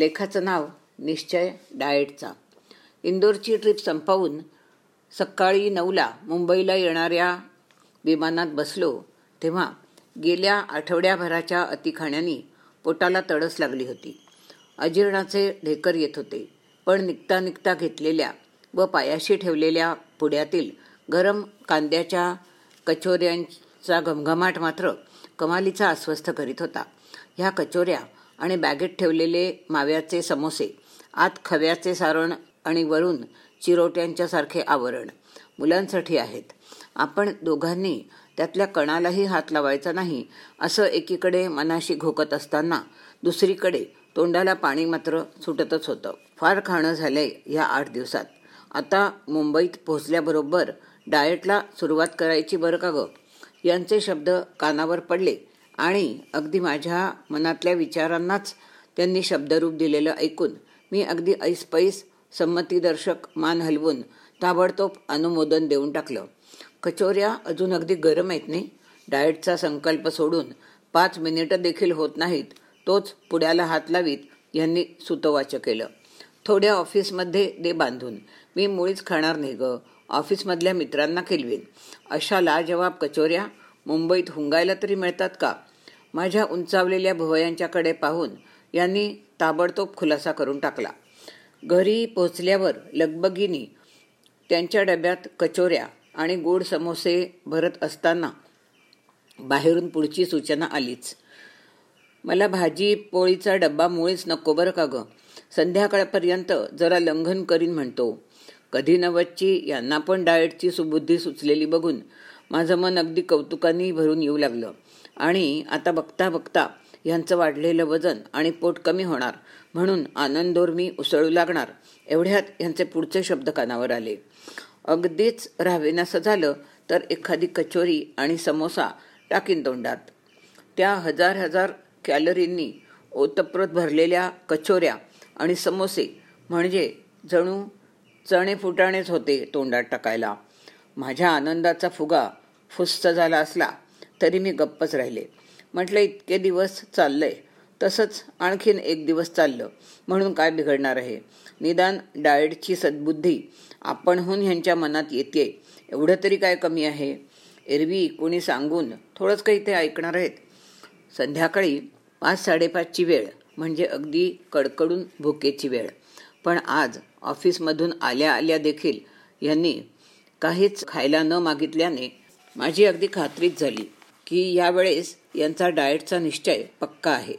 लेखाचं नाव निश्चय डाएटचा. इंदोरची ट्रिप संपवून सकाळी नऊला मुंबईला येणाऱ्या विमानात बसलो तेव्हा गेल्या आठवड्याभराच्या अतिखाण्यानी पोटाला तडस लागली होती. अजीर्णाचे ढेकर येत होते पण निघता निघता घेतलेल्या व पायाशी ठेवलेल्या पुड्यातील गरम कांद्याच्या कचोऱ्यांचा घमघमाट मात्र कमालीचा अस्वस्थ करीत होता. ह्या कचोऱ्या आणि बॅगेत ठेवलेले माव्याचे समोसे आत खव्याचे सारण आणि वरून चिरोट्यांच्यासारखे आवरण मुलांसाठी आहेत. आपण दोघांनी त्यातल्या कणालाही हात लावायचा नाही असं एकीकडे मनाशी घोकत असताना दुसरीकडे तोंडाला पाणी मात्र सुटतच होतं. फार खाणं झालंय या आठ दिवसात. आता मुंबईत पोहोचल्याबरोबर डाएटला सुरुवात करायची बरं का गं? यांचे शब्द कानावर पडले. आणि अगदी माझ्या मनातल्या विचारांनाच त्यांनी शब्दरूप दिलेलं ऐकून मी अगदी ऐसपैस संमतीदर्शक मान हलवून ताबडतोब अनुमोदन देऊन टाकलं. कचोऱ्या अजून अगदी गरम आहेत नाही डाएटचा संकल्प सोडून पाच मिनिटं देखील होत नाहीत तोच पुड्याला हात लावीत यांनी सुतवाच केलं. थोड्या ऑफिसमध्ये दे बांधून. मी मुळीच खाणार नाही ग ऑफिसमधल्या मित्रांना खिलवीन. अशा लाजवाब कचोऱ्या मुंबईत हुंगायला तरी मिळतात का? माझ्या उंचावलेल्या भुवयांच्याकडे पाहून यांनी ताबडतोब खुलासा करून टाकला. घरी पोचल्यावर लगबगीनी त्यांच्या डब्यात कचोऱ्या आणि गोड समोसे भरत असताना बाहेरून पुढची सूचना आलीच. मला भाजी पोळीचा डब्बा मुळीच नको बरं का गं? संध्याकाळपर्यंत जरा लंघन करीन म्हणतो. कधी नवतची यांना पण डाएटची सुबुद्धी सुचलेली बघून माझं मन अगदी कौतुकाने भरून येऊ लागलं. आणि आता बघता बघता यांचं वाढलेलं वजन आणि पोट कमी होणार म्हणून आनंदोर्मी उसळू लागणार एवढ्यात यांचे पुढचे शब्द कानावर आले. अगदीच राहावेनासं झालं तर एखादी कचोरी आणि समोसा टाकीन तोंडात. त्या हजार हजार कॅलरींनी ओतप्रोत भरलेल्या कचोऱ्या आणि समोसे म्हणजे जणू चणे फुटाणेच होते तोंडात टाकायला. माझ्या आनंदाचा फुगा फुस्त झाला असला तरी मी गप्पच राहिले. म्हटलं इतके दिवस चाललंय. तसंच आणखीन एक दिवस चाललं म्हणून काय बिघडणार आहे? निदान डाएटची सद्बुद्धी आपणहून ह्यांच्या मनात येते एवढं तरी काय कमी आहे? एरवी कोणी सांगून थोडंच काही ते ऐकणार आहेत. संध्याकाळी पाच साडेपाचची वेळ म्हणजे अगदी कडकडून भुकेची वेळ. पण आज ऑफिसमधून आल्या आल्या देखील यांनी काहीच खायला न मागितल्याने माझी अगदी खात्रीच झाली. की यावेळेस यांचा डाएटचा निश्चय पक्का आहे.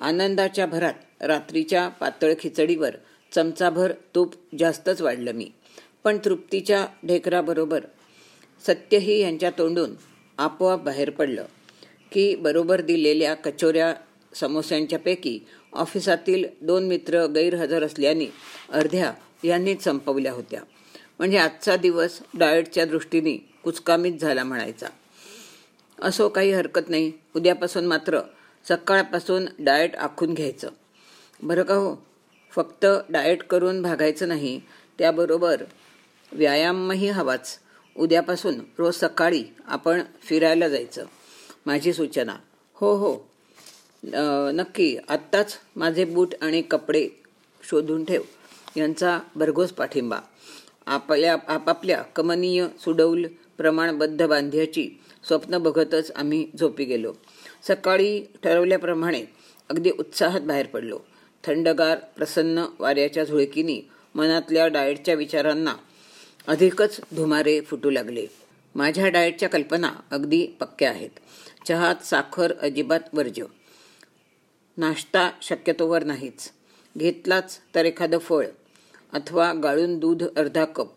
आनंदाच्या भरात रात्रीच्या पातळ खिचडीवर चमचाभर तूप जास्तच वाढलं मी. पण तृप्तीच्या ढेकराबरोबर सत्यही यांच्या तोंडून आपोआप बाहेर पडलं की बरोबर दिलेल्या कचोऱ्या समोस्यांच्यापैकी ऑफिसातील दोन मित्र गैरहजर असल्याने अर्ध्या यांनीच संपवल्या होत्या. म्हणजे आजचा दिवस डाएटच्या दृष्टीने कुचकामीच झाला म्हणायचा. असो काही हरकत नाही. उद्यापासून मात्र सकाळपासून डाएट आखून घ्यायचं. बरं का हो? फक्त डाएट करून भागायचं नाही. त्याबरोबर व्यायामही हवाच. उद्यापासून रोज सकाळी आपण फिरायला जायचं. माझी सूचना. हो हो. नक्की आत्ताच माझे बूट आणि कपडे शोधून ठेव. यांचा भरघोस पाठिंबा. आपल्या आपापल्या कमनीय सुडौल प्रमाणबद्ध बांध्याची स्वप्न बघतच आम्ही झोपी गेलो. सकाळी ठरवल्याप्रमाणे अगदी उत्साहात बाहेर पडलो. थंडगार प्रसन्न वाऱ्याच्या झुळकीनी मनातल्या डाएटच्या विचारांना अधिकच धुमारे फुटू लागले. माझ्या डाएटच्या कल्पना अगदी पक्क्या आहेत. चहात साखर अजिबात वर्ज्य. नाश्ता शक्यतोवर नाहीच. घेतलाच तर एखादं फळ अथवा गाळून दूध अर्धा कप.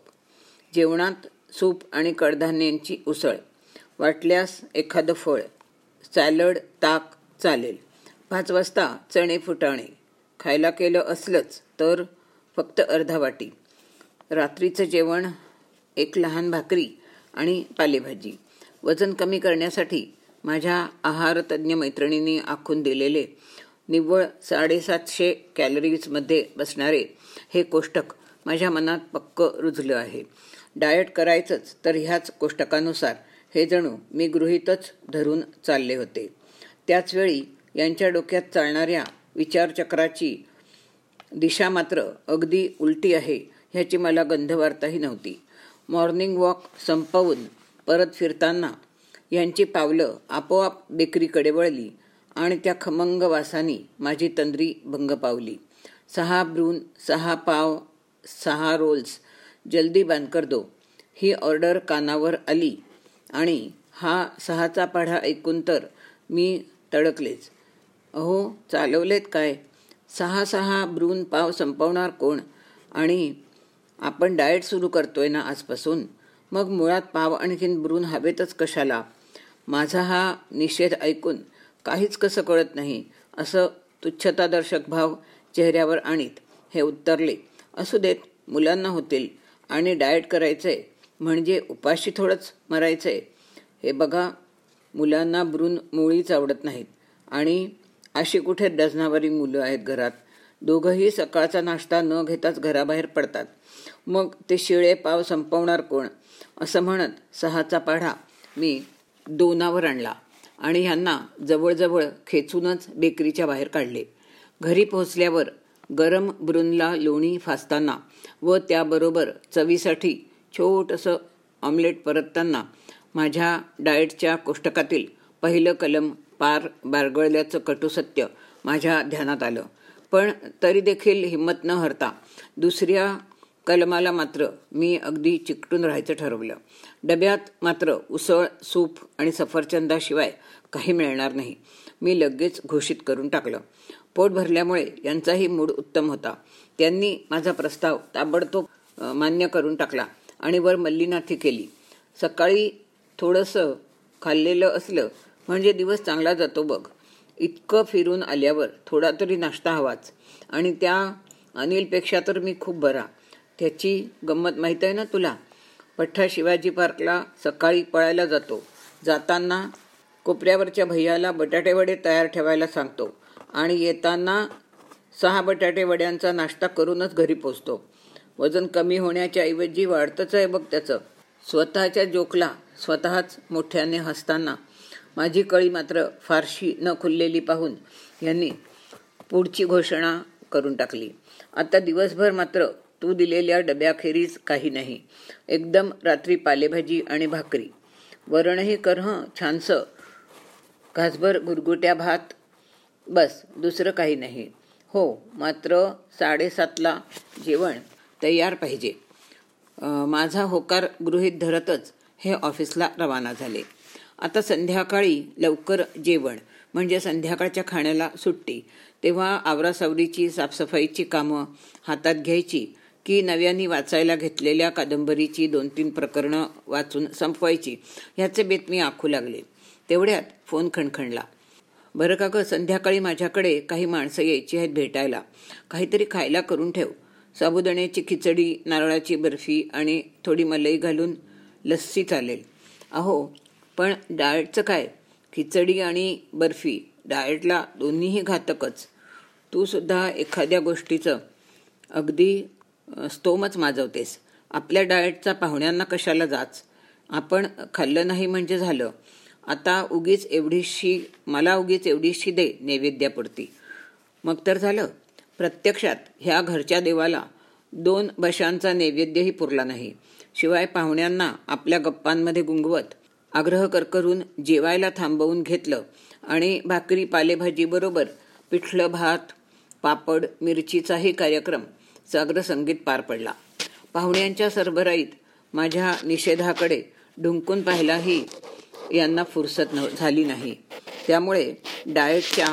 जेवणात सूप आणि कडधान्यांची उसळ. वाटल्यास एखादं फळ सॅलड ताक चालेल. पाच वाजता चणे फुटाणे. खायला केलं असलंच तर फक्त अर्धा वाटी. रात्रीचं जेवण एक लहान भाकरी आणि पालेभाजी. वजन कमी करण्यासाठी माझ्या आहारतज्ञ मैत्रिणींनी आखून दिलेले निव्वळ साडेसातशे कॅलरीजमध्ये बसणारे हे कोष्टक माझ्या मनात पक्क रुजलं आहे. डाएट करायचंच तर ह्याच कोष्टकानुसार हे जणू मी गृहीतच धरून चालले होते. त्याचवेळी यांच्या डोक्यात चालणाऱ्या विचारचक्राची दिशा मात्र अगदी उलटी आहे ह्याची मला गंधवार्ताही नव्हती. मॉर्निंग वॉक संपवून परत फिरताना यांची पावलं आपोआप बेकरीकडे वळली आणि त्या खमंग वासानी माझी तंद्री भंग पावली. सहा ब्रून सहा पाव सहा रोल्स जल्दी बांधकर दो. ही ऑर्डर कानावर आली. आणि हा सहाचा पाढा ऐकून तर मी तडकलेच. अहो चालवलेत काय? सहा सहा ब्रून पाव संपवणार कोण? आणि आपण डाएट सुरू करतोय ना आजपासून? मग मुळात पाव आणखीन ब्रून हवेतच कशाला? माझा हा निषेध ऐकून काहीच कसं कळत नाही. असं तुच्छतादर्शक भाव चेहऱ्यावर आणीत. हे उत्तरले. असू देत मुलांना होतील आणि डाएट करायचंय. म्हणजे उपाशी थोडंच मरायचं आहे हे बघा मुलांना ब्रून मुळीच आवडत नाहीत. आणि अशी कुठे डझनावारी मुलं आहेत घरात. दोघंही सकाळचा नाश्ता न घेताच घराबाहेर पडतात. मग ते शिळे पाव संपवणार कोण? असं म्हणत सहाचा पाढा मी दोनावर आणला आणि ह्यांना जवळजवळ खेचूनच बेकरीच्या बाहेर काढले. घरी पोहोचल्यावर गरम ब्रुनला लोणी फासताना व त्याबरोबर चवीसाठी छोटंसं ऑमलेट परतताना माझ्या डाएटच्या कोष्टकातील पहिलं कलम पार बारगळल्याचं कटुसत्य माझ्या ध्यानात आलं. पण तरी देखील हिंमत न हरता दुसऱ्या कलमाला मात्र मी अगदी चिकटून राहायचं ठरवलं. डब्यात मात्र उसळ सूप आणि सफरचंदाशिवाय काही मिळणार नाही. मी लगेच घोषित करून टाकलं. पोट भरल्यामुळे यांचाही मूड उत्तम होता. त्यांनी माझा प्रस्ताव ताबडतोब मान्य करून टाकला. आणि वर मल्लीनाथी केली. सकाळी थोडंसं खाल्लेलं असलं म्हणजे दिवस चांगला जातो बघ. इतकं फिरून आल्यावर थोडा तरी नाश्ता हवाच. आणि त्या अनिलपेक्षा तर मी खूप बरा. त्याची गंमत माहीत आहे ना तुला? पठ्ठा शिवाजी पार्कला सकाळी पळायला जातो. जाताना कोपऱ्यावरच्या भैयाला बटाटेवडे तयार ठेवायला सांगतो. आणि येताना सहा बटाटे वड्यांचा नाश्ता करूनच घरी पोचतो. वजन कमी होण्याच्या ऐवजी वाढतंच आहे बघ त्याचं. स्वतःच्या जोकला स्वतःच मोठ्याने हसताना. माझी कळी मात्र फारशी न खुललेली पाहून यांनी पुढची घोषणा करून टाकली. आता दिवसभर मात्र तू दिलेल्या डब्याखेरीज काही नाही. एकदम रात्री पालेभाजी आणि भाकरी. वरणही कर हं छानसं. घासभर गुरगुट्या भात. बस दुसरं काही नाही. हो मात्र साडेसातला जेवण. तयार पाहिजे. माझा होकार गृहीत धरतच हे ऑफिसला रवाना झाले. आता संध्याकाळी लवकर जेवण म्हणजे संध्याकाळच्या खाण्याला सुट्टी. तेव्हा आवरासावरीची साफसफाईची कामं हातात घ्यायची की नव्याने वाचायला घेतलेल्या कादंबरीची दोन तीन प्रकरणं वाचून संपवायची ह्याचे बेत मी आखू लागले. तेवढ्यात फोन खणखणला. बरं का गं संध्याकाळी माझ्याकडे काही माणसं यायची आहेत भेटायला. काहीतरी खायला करून ठेव. साबुदाण्याची खिचडी नारळाची बर्फी आणि थोडी मलई घालून लस्सी चालेल. अहो पण डाएटचं काय? खिचडी आणि बर्फी डाएटला दोन्हीही घातकच. तू सुद्धा एखाद्या गोष्टीचं अगदी स्तोमच माजवतेस. आपल्या डाएटचा पाहुण्यांना कशाला जाच? आपण खाल्लं नाही म्हणजे झालं. आता उगीच एवढीशी मला उगीच एवढीशी दे नैवेद्यापुरती. मग तर झालं. प्रत्यक्षात ह्या घरच्या देवाला दोन बशांचा नैवेद्यही पुरला नाही. शिवाय पाहुण्यांना आपल्या गप्पांमध्ये गुंगवत आग्रह करकरून जेवायला थांबवून घेतलं आणि भाकरी पालेभाजीबरोबर पिठलं भात पापड मिरचीचाही कार्यक्रम साग्र संगीत पार पडला. पाहुण्यांच्या सरबराईत माझ्या निषेधाकडे ढुंकून पाहायलाही यांना फुरसत न झाली नाही. त्यामुळे डाएटच्या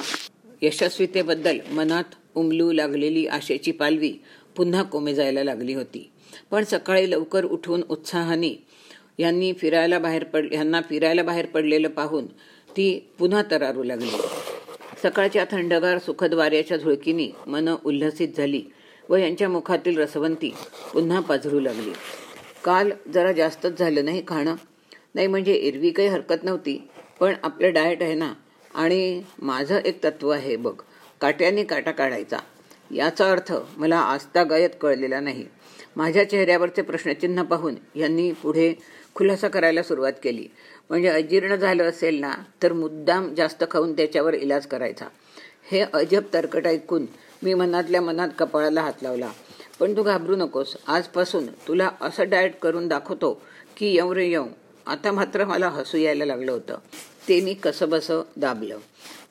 यशस्वीतेबद्दल मनात उमलू लागलेली आशेची पालवी पुन्हा कोमे जायला लागली होती. पण सकाळी लवकर उठून उत्साहाने यांनी फिरायला बाहेर पड यांना फिरायला बाहेर पडलेलं पाहून ती पुन्हा तरारू लागली. सकाळच्या थंडगार सुखद वाऱ्याच्या झुळकीने मन उल्हसित झाली व यांच्या मुखातील रसवंती पुन्हा पाझरू लागली. काल जरा जास्तच झालं नाही खाणं. नाही म्हणजे एरवी काही हरकत नव्हती पण आपलं डाएट आहे ना आणि माझं एक तत्व आहे बघ. काट्याने काटा काढायचा. याचा अर्थ मला आस्ता गयत कळलेला नाही. माझ्या चेहऱ्यावरचे प्रश्नचिन्ह पाहून यांनी पुढे खुलासा करायला सुरुवात केली. म्हणजे अजीर्ण झालं असेल ना तर मुद्दाम जास्त खाऊन त्याच्यावर इलाज करायचा. हे अजब तर्कट ऐकून मी मनातल्या मनात कपाळाला हात लावला. पण तू घाबरू नकोस. आजपासून तुला असं डाएट करून दाखवतो की येऊ रे येऊ आता मात्र मला हसू यायला लागलं होतं. ते मी कसं बसं दाबलं.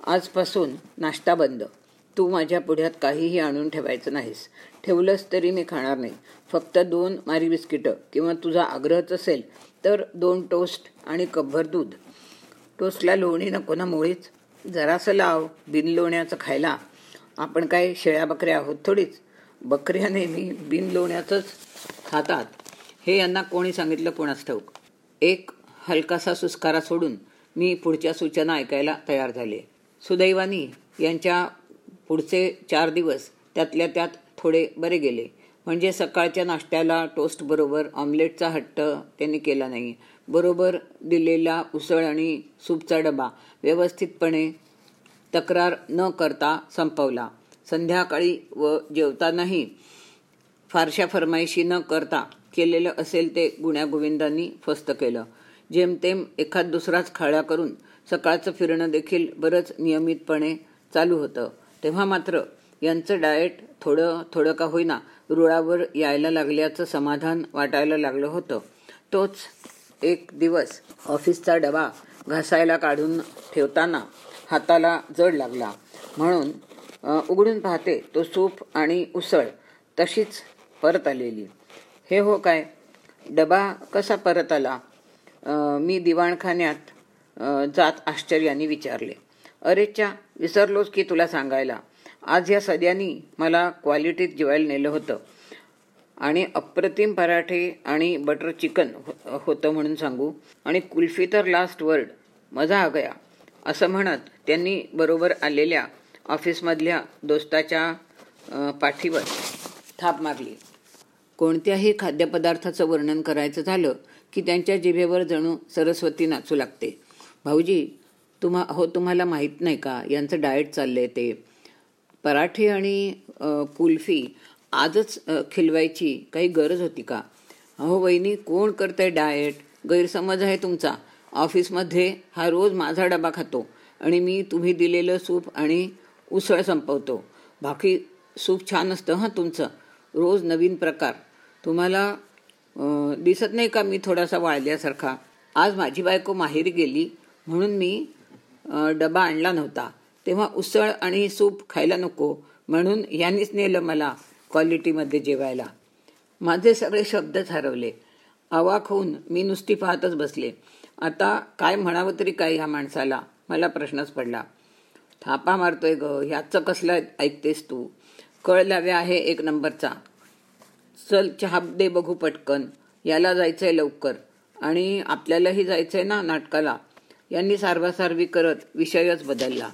आजपासून नाश्ता बंद. तू माझ्या पुढ्यात काहीही आणून ठेवायचं नाहीस. ठेवलंस तरी मी खाणार नाही. फक्त दोन मारी बिस्किटं किंवा तुझा आग्रहच असेल तर दोन टोस्ट आणि कपभर दूध. टोस्टला लोणी नको ना मुळीच जरासं लाव. बिन लोण्याचं खायला. आपण काय शेळ्या बकऱ्या आहोत थोडीच? बकऱ्या नेहमी बिन लोण्याचंच खातात. हे यांना कोणी सांगितलं? कोणास ठाऊक? एक हलकासा सुस्कारा सोडून मी पुढच्या सूचना ऐकायला तयार झाले. सुदैवानी यांच्या पुढचे चार दिवस त्यातल्या त्यात थोडे बरे गेले. म्हणजे सकाळच्या नाश्त्याला टोस्टबरोबर ऑमलेटचा हट्ट त्यांनी केला नाही. बरोबर दिलेला उसळ आणि सूपचा डबा व्यवस्थितपणे तक्रार न करता संपवला. संध्याकाळी व जेवतानाही फारशा फरमाईशी न करता केलेलं असेल ते गुण्यागोविंदांनी फस्त केलं. जेमतेम एखाद दुसराच खाळ्या करून सकाळचं फिरणं देखील बरंच नियमितपणे चालू होतं. तेव्हा मात्र यांचं डाएट थोडं थोडं का होईना रुळावर यायला लागल्याचं समाधान वाटायला लागलं होतं. तोच एक दिवस ऑफिसचा डबा घासायला काढून ठेवताना हाताला जड लागला. म्हणून उघडून पाहते तो सूप आणि उसळ तशीच परत आलेली. हे हो काय? डबा कसा परत आला? मी दिवाणखान्यात जात आश्चर्याने विचारले. अरेच्या विसरलोच की तुला सांगायला? आज या सद्यानी मला क्वालिटीत जेवायला नेलं होतं. आणि अप्रतिम पराठे आणि बटर चिकन हो, होतं म्हणून सांगू. आणि कुल्फी तर लास्ट वर्ड मजा आ गया. असं म्हणत त्यांनी बरोबर आलेल्या ऑफिसमधल्या दोस्ताच्या पाठीवर थाप मारली. कोणत्याही खाद्यपदार्थाचं वर्णन करायचं झालं की त्यांच्या जिभेवर जणू सरस्वती नाचू लागते. भाऊजी तुम्हा हो तुम्हाला माहीत नाही का? यांचं डाएट चाललं आहे ते. पराठे आणि कुल्फी आजच खिलवायची काही गरज होती का? अहो वहिनी कोण करतंय डाएट गैरसमज आहे तुमचा. ऑफिसमध्ये हा रोज माझा डबा खातो आणि मी तुम्ही दिलेलं सूप आणि उसळ संपवतो. बाकी सूप छान असतं हां तुमचं. रोज नवीन प्रकार. तुम्हाला दिसत नाही का मी थोडासा वाळल्यासारखा? आज माझी बायको माहेरी गेली म्हणून मी डबा आणला नव्हता. तेव्हा उसळ आणि सूप खायला नको म्हणून यांनीच नेलं मला क्वालिटीमध्ये जेवायला. माझे सगळे शब्दच हरवले आवाक होऊन मी नुसती पाहतच बसले. आता काय म्हणावं तरी काय ह्या माणसाला? मला प्रश्नच पडला. थापा मारतोय ग ह्याचं कसलं ऐकतेस तू? कळ लाव्या आहे एक नंबरचा. चल चहा दे बघू पटकन. याला जायचंय लवकर. आणि आपल्यालाही जायचंय ना नाटकाला. यांनी सारवासारवी करत विषयच बदलला.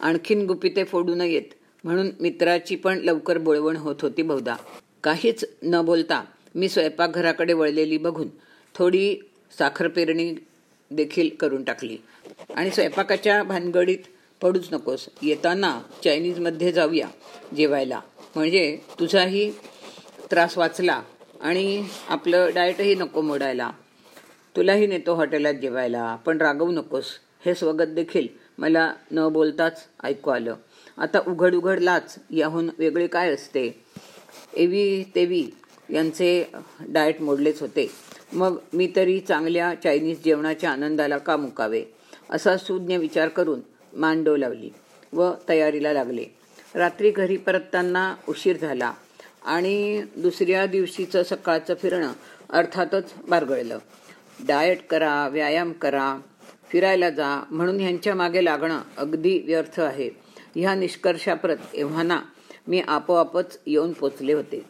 आणखीन गुपिते फोडू नयेत. म्हणून मित्राची पण लवकर बोळवण होत होती बहुधा. काहीच न बोलता मी स्वयंपाकघराकडे वळलेली बघून थोडी साखर पेरणी देखील करून टाकली. आणि स्वयंपाकाच्या भानगडीत पडूच नकोस. येताना चायनीजमध्ये जाऊया जेवायला. म्हणजे तुझाही त्रास वाचला आणि आपलं डाएटही नको मोडायला. तुलाही नेतो हॉटेलात जेवायला पण रागवू नकोस. हे स्वगत देखील मला न बोलताच ऐकू आलं. आता उघड उघड लाच याहून वेगळे काय असते? एवी तेवी यांचे डाएट मोडलेच होते. मग मी तरी चांगल्या चायनीज जेवणाच्या आनंदाला का मुकावे? असा सुज्ञ विचार करून मांडो लावली व तयारीला लागले. रात्री घरी परतताना उशीर झाला. आणि दुसऱ्या दिवशीचं सकाळचं फिरणं अर्थातच बारगळलं. डाएट करा व्यायाम करा फिरायला जा म्हणून ह्यांच्या मागे लागणं अगदी व्यर्थ आहे. ह्या निष्कर्षाप्रत एव्हाना मी आपोआपच येऊन पोचले होते.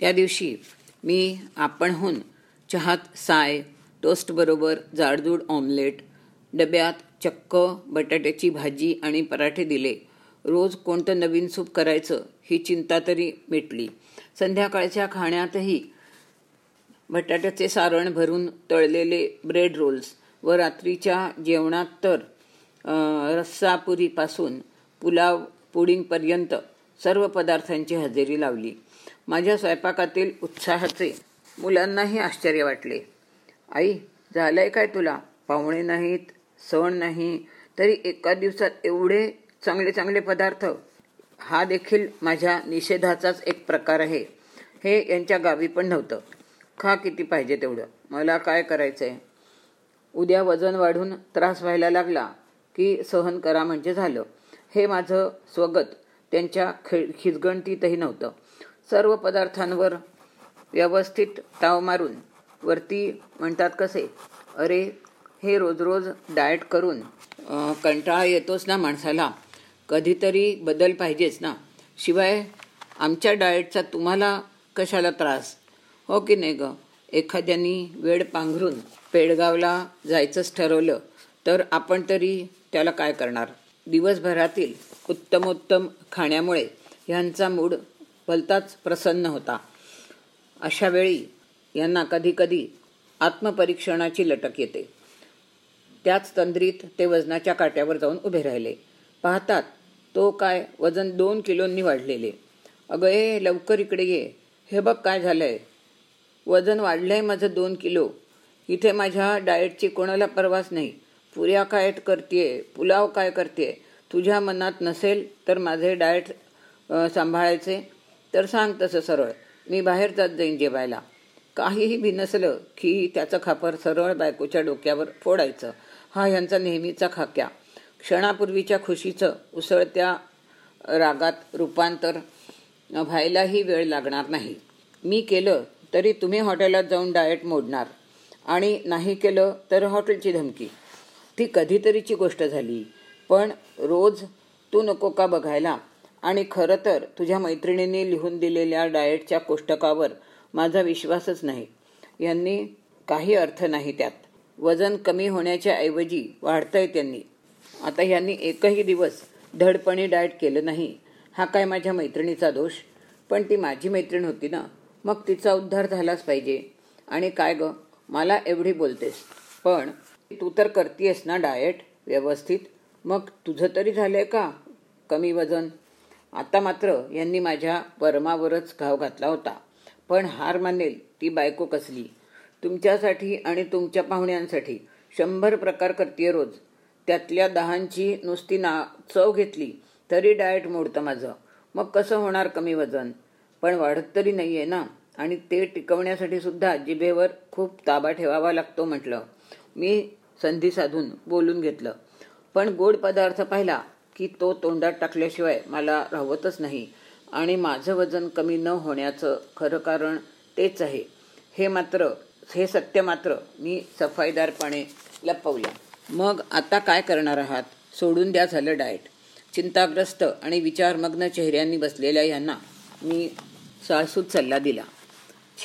त्या दिवशी मी आपणहून चहात साय टोस्टबरोबर जाडजूड ऑमलेट डब्यात चक्क बटाट्याची भाजी आणि पराठे दिले. रोज कोणतं नवीन सूप करायचं ही चिंता तरी मिटली. संध्याकाळच्या खाण्यातही बटाट्याचे सारण भरून तळलेले ब्रेड रोल्स व रात्रीच्या जेवणात तर रस्सापुरीपासून पुलाव पुडिंगपर्यंत सर्व पदार्थांची हजेरी लावली. माझ्या स्वयंपाकातील उत्साहाचे मुलांनाही आश्चर्य वाटले. आई झालंय काय तुला? पाहुणे नाहीत सण नाही. तरी एका दिवसात एवढे चांगले चांगले पदार्थ हा देखील माझ्या निषेधाचाच एक प्रकार आहे. हे यांच्या गावी पण नव्हतं. खा किती पाहिजे तेवढं. मला काय करायचं आहे उद्या वजन वाढून त्रास व्हायला लागला की सहन करा म्हणजे झालं. हे माझं स्वगत. त्यांच्या खि खिचगणतीतही नव्हतं. सर्व पदार्थांवर व्यवस्थित ताव मारून वरती म्हणतात कसे? अरे हे रोज रोज डाएट करून कंटाळा येतोच ना माणसाला. कधीतरी बदल पाहिजेच ना. शिवाय आमच्या डाएटचा तुम्हाला कशाला त्रास? हो की नाही ग? एखाद्यानी वेळ पांघरून पेडगावला जायचंच ठरवलं तर आपण तरी त्याला काय करणार? दिवसभरातील उत्तमोत्तम खाण्यामुळे ह्यांचा मूड भलताच प्रसन्न होता. अशा वेळी यांना कधीकधी आत्मपरीक्षणाची लटक येते. त्याच तंद्रीत ते वजनाच्या काट्यावर जाऊन उभे राहिले. पाहतात तो काय वजन दोन किलोंनी वाढलेले. अगं ए लवकर इकडे ये. हे बघ काय झालंय. वजन वाढलंय माझं दोन किलो. इथे माझ्या डाएटची कोणाला परवाच नाही. पुऱ्या काय करते पुलाव काय करते तुझ्या मनात नसेल तर माझे डाएट सांभाळायचे? तर सांग तसं सरळ. मी बाहेर जात जाईन जेवायला. काहीही भिनसलं की त्याचं खापर सरळ बायकोच्या डोक्यावर फोडायचं. हा ह्यांचा नेहमीचा खाक्या. क्षणापूर्वीच्या खुशीचं उसळत्या रागात रूपांतर व्हायलाही वेळ लागणार नाही. मी केलं तरी तुम्ही हॉटेलात जाऊन डाएट मोडणार. आणि नाही केलं तर हॉटेलची धमकी. ती कधीतरीची गोष्ट झाली. पण रोज तू नको का बघायला? आणि खरं तर तुझ्या मैत्रिणींनी लिहून दिलेल्या डाएटच्या कोष्टकावर माझा विश्वासच नाही. यांनी काही अर्थ नाही त्यात. वजन कमी होण्याच्या ऐवजी वाढतंय त्यांनी. आता ह्यांनी एकही दिवस धडपणी डाएट केलं नाही. हा काय माझ्या मैत्रिणीचा दोष? पण ती माझी मैत्रीण होती ना मग तिचा उद्धार झालाच पाहिजे. आणि काय ग मला एवढी बोलतेस. पण तू तर करतीयस ना डाएट? व्यवस्थित. मग तुझं तरी झालंय का? कमी वजन? आता मात्र यांनी माझ्या परमावरच घाव घातला होता. पण हार मानेल ती बायको कसली? तुमच्यासाठी आणि तुमच्या पाहुण्यांसाठी शंभर प्रकार करते रोज. त्यातल्या दहांची नुसती ना चव घेतली तरी डाएट मोडतं माझं. मग कसं होणार कमी वजन? पण वाढत तरी नाही आहे ना. आणि ते टिकवण्यासाठी सुद्धा जिभेवर खूप ताबा ठेवावा लागतो म्हटलं. मी संधी साधून बोलून घेतलं. पण गोड पदार्थ पाहिला की तो तोंडात टाकल्याशिवाय मला राहवतच नाही. आणि माझं वजन कमी न होण्याचं खरं कारण तेच आहे. हे मात्र हे सत्य मात्र मी सफाईदारपणे लपवलं. मग आता काय करणार आहात? सोडून द्या झालं डाएट. चिंताग्रस्त आणि विचारमग्न चेहऱ्यांनी बसलेल्या यांना मी सासूत सल्ला दिला.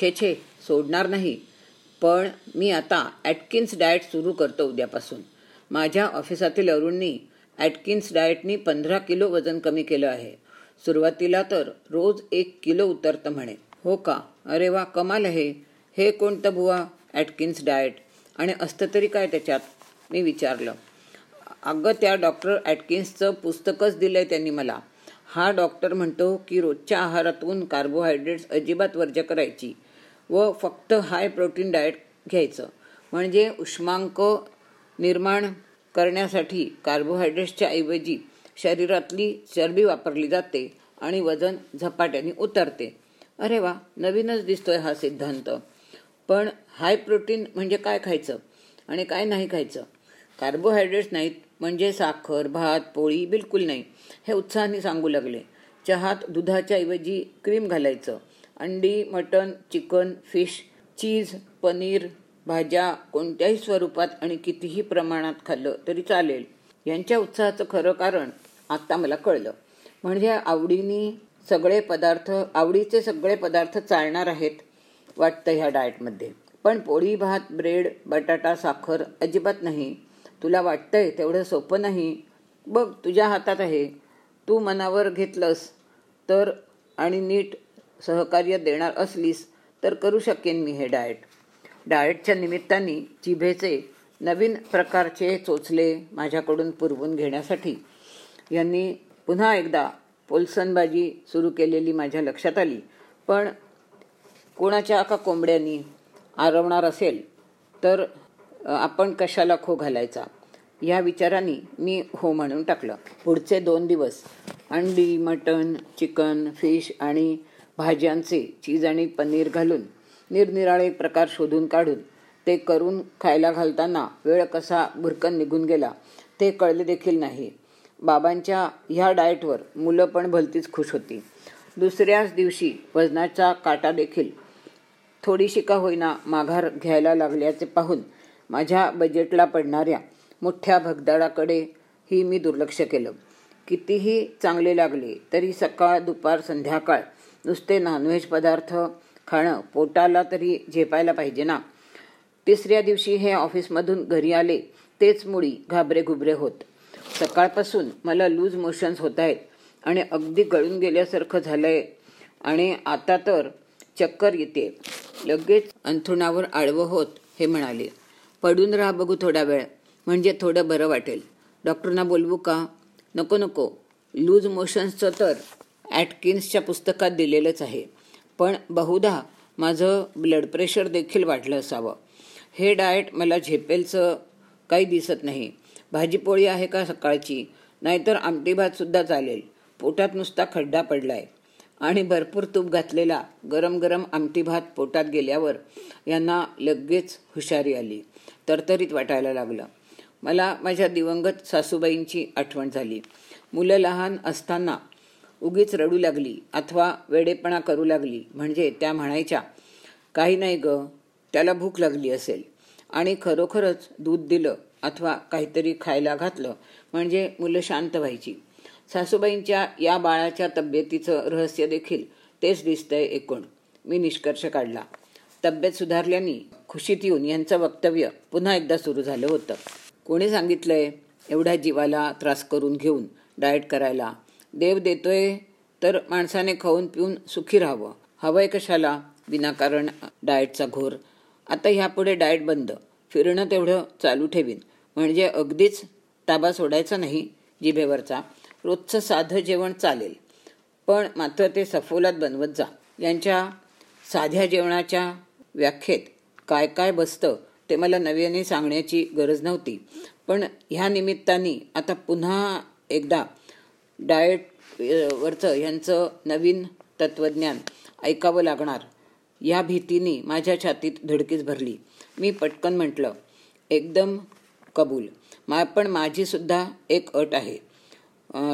छे छे सोडणार नाही. पण मी आता ॲटकिन्स डाएट सुरू करतो उद्यापासून. माझ्या ऑफिसातील अरुणनी ॲटकिन्स डाएटनी पंधरा किलो वजन कमी केलं आहे. सुरुवातीला तर रोज एक किलो उतरतं म्हणे. हो का? अरे वा कमाल आहे. हे कोणतं बुवा ॲटकिन्स डाएट? आणि असतं तरी काय त्याच्यात? मी विचारलं. अगं त्या डॉक्टर ॲटकिन्सचं पुस्तकच दिलं आहे त्यांनी मला. हा डॉक्टर म्हणतो की रोजच्या आहारातून कार्बोहायड्रेट्स अजिबात वर्ज्य करायची व फक्त हाय प्रोटीन डाएट घ्यायचं. म्हणजे उष्मांक निर्माण करण्यासाठी कार्बोहायड्रेट्सच्या ऐवजी शरीरातली चरबी वापरली जाते आणि वजन झपाट्याने उतरते. अरे वा नवीनच दिसतोय हा सिद्धांत. पण हाय प्रोटीन म्हणजे काय खायचं आणि काय नाही खायचं? कार्बोहायड्रेट्स नाहीत म्हणजे साखर भात पोळी बिलकुल नाही. हे उत्साहाने सांगू लागले. चहात दुधाच्या ऐवजी क्रीम घालायचं. अंडी mutton chicken fish cheese paneer भाज्या कोणत्याही स्वरूपात आणि कितीही प्रमाणात खाल्लं तरी चालेल. यांच्या उत्साहाचं खरं कारण आत्ता मला कळलं. म्हणजे आवडीने सगळे पदार्थ आवडीचे सगळे पदार्थ चालणार आहेत वाटतं ह्या डाएटमध्ये पण पोळी भात ब्रेड बटाटा साखर अजिबात नाही. तुला वाटतंय तेवढं सोपं नाही. बघ तुझ्या हातात आहे. तू मनावर घेतलंस तर आणि नीट सहकार्य देणार असलीस तर करू शकेन मी हे डाएट. डाएटच्या निमित्ताने जिभेचे नवीन प्रकारचे चोचले माझ्याकडून पुरवून घेण्यासाठी यांनी पुन्हा एकदा पोलसनबाजी सुरू केलेली माझ्या लक्षात आली. पण कोणाच्या का कोंबड्यांनी आरवणार असेल तर आपण कशाला खो घालायचा? या विचाराने मी हो म्हणून टाकलं. पुढचे दोन दिवस अंडी मटण चिकन फिश आणि भाज्यांचे चीज आणि पनीर घालून निरनिराळे प्रकार शोधून काढून ते करून खायला घालताना वेळ कसा भुरकन निघून गेला ते कळले देखील नाही. बाबांच्या ह्या डाएटवर मुलं पण भलतीच खुश होती. दुसऱ्याच दिवशी वजनाचा काटा देखील थोडीशी का होईना माघार घ्यायला लागल्याचे पाहून माझ्या बजेटला पडणाऱ्या मोठ्या भगदाडाकडे ही मी दुर्लक्ष केलं. कितीही चांगले लागले तरी सकाळ दुपार संध्याकाळ नुसते नॉनव्हेज पदार्थ खाणं पोटाला तरी झेपायला पाहिजे ना. तिसऱ्या दिवशी हे ऑफिसमधून घरी आले तेच मुळी घाबरे घुबरे होत. सकाळपासून मला लूज मोशन्स होत आहेत आणि अगदी गळून गेल्यासारखं झालं आहे आणि आता तर चक्कर येते. लगेच अंथरुणावर आडवं होत हे म्हणाले. पडून राहा बघू थोडा वेळ. म्हणजे थोडं बरं वाटेल. डॉक्टरना बोलवू का? नको नको. लूज मोशन्सचं तर ॲटकिन्सच्या पुस्तकात दिलेलंच आहे. पण बहुधा माझं ब्लड प्रेशर देखील वाढलं असावं. हे डाएट मला झेपेलचं काही दिसत नाही. भाजीपोळी आहे का सकाळची? नाहीतर आमटी भातसुद्धा चालेल. पोटात नुसता खड्डा पडला आहे आणि भरपूर तूप घातलेला गरम गरम आमटी भात पोटात गेल्यावर यांना लगेच हुशारी आली. तरतरीत वाटायला लागलं. मला माझ्या दिवंगत सासूबाईंची आठवण झाली. मुलं लहान असताना उगीच रडू लागली अथवा वेडेपणा करू लागली. म्हणजे त्या म्हणायच्या काही नाही ग त्याला भूक लागली असेल. आणि खरोखरच दूध दिलं अथवा काहीतरी खायला घातलं म्हणजे मुलं शांत व्हायची. सासूबाईंच्या या बाळाच्या तब्येतीचं रहस्य देखील तेच दिसतंय एकूण. मी निष्कर्ष काढला. तब्येत सुधारल्याने खुशीत येऊन यांचं वक्तव्य पुन्हा एकदा सुरू झालं होतं. कोणी सांगितलंय एवढ्या जीवाला त्रास करून घेऊन डाएट करायला. देव देतोय तर माणसाने खाऊन पिऊन सुखी राहावं. हवंय कशाला? विनाकारण डाएटचा घोर. आता ह्यापुढे डाएट बंद. फिरणं तेवढं चालू ठेवीन. म्हणजे अगदीच ताबा सोडायचा नाही जिभेवरचा. रोजचं साधं जेवण चालेल. पण मात्र ते सफोलात बनवत जा. यांच्या साध्या जेवणाच्या व्याख्येत काय काय बसतं ते मला नव्याने सांगण्याची गरज नव्हती. पण ह्या निमित्ताने आता पुन्हा एकदा डाएट वरचं ह्यांचं नवीन तत्त्वज्ञान ऐकावं लागणार. या भीतीने माझ्या छातीत धडकीच भरली. मी पटकन म्हटलं एकदम कबूल. मा पण माझीसुद्धा एक अट आहे.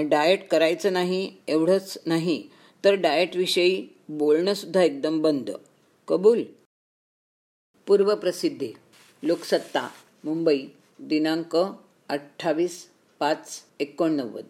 डाएट करायचं नाही एवढंच नाही तर डाएटविषयी बोलणंसुद्धा एकदम बंद. कबूल? पूर्वप्रसिद्धी लोकसत्ता मुंबई दिनांक अठ्ठावीस पाच एकोणनव्वद.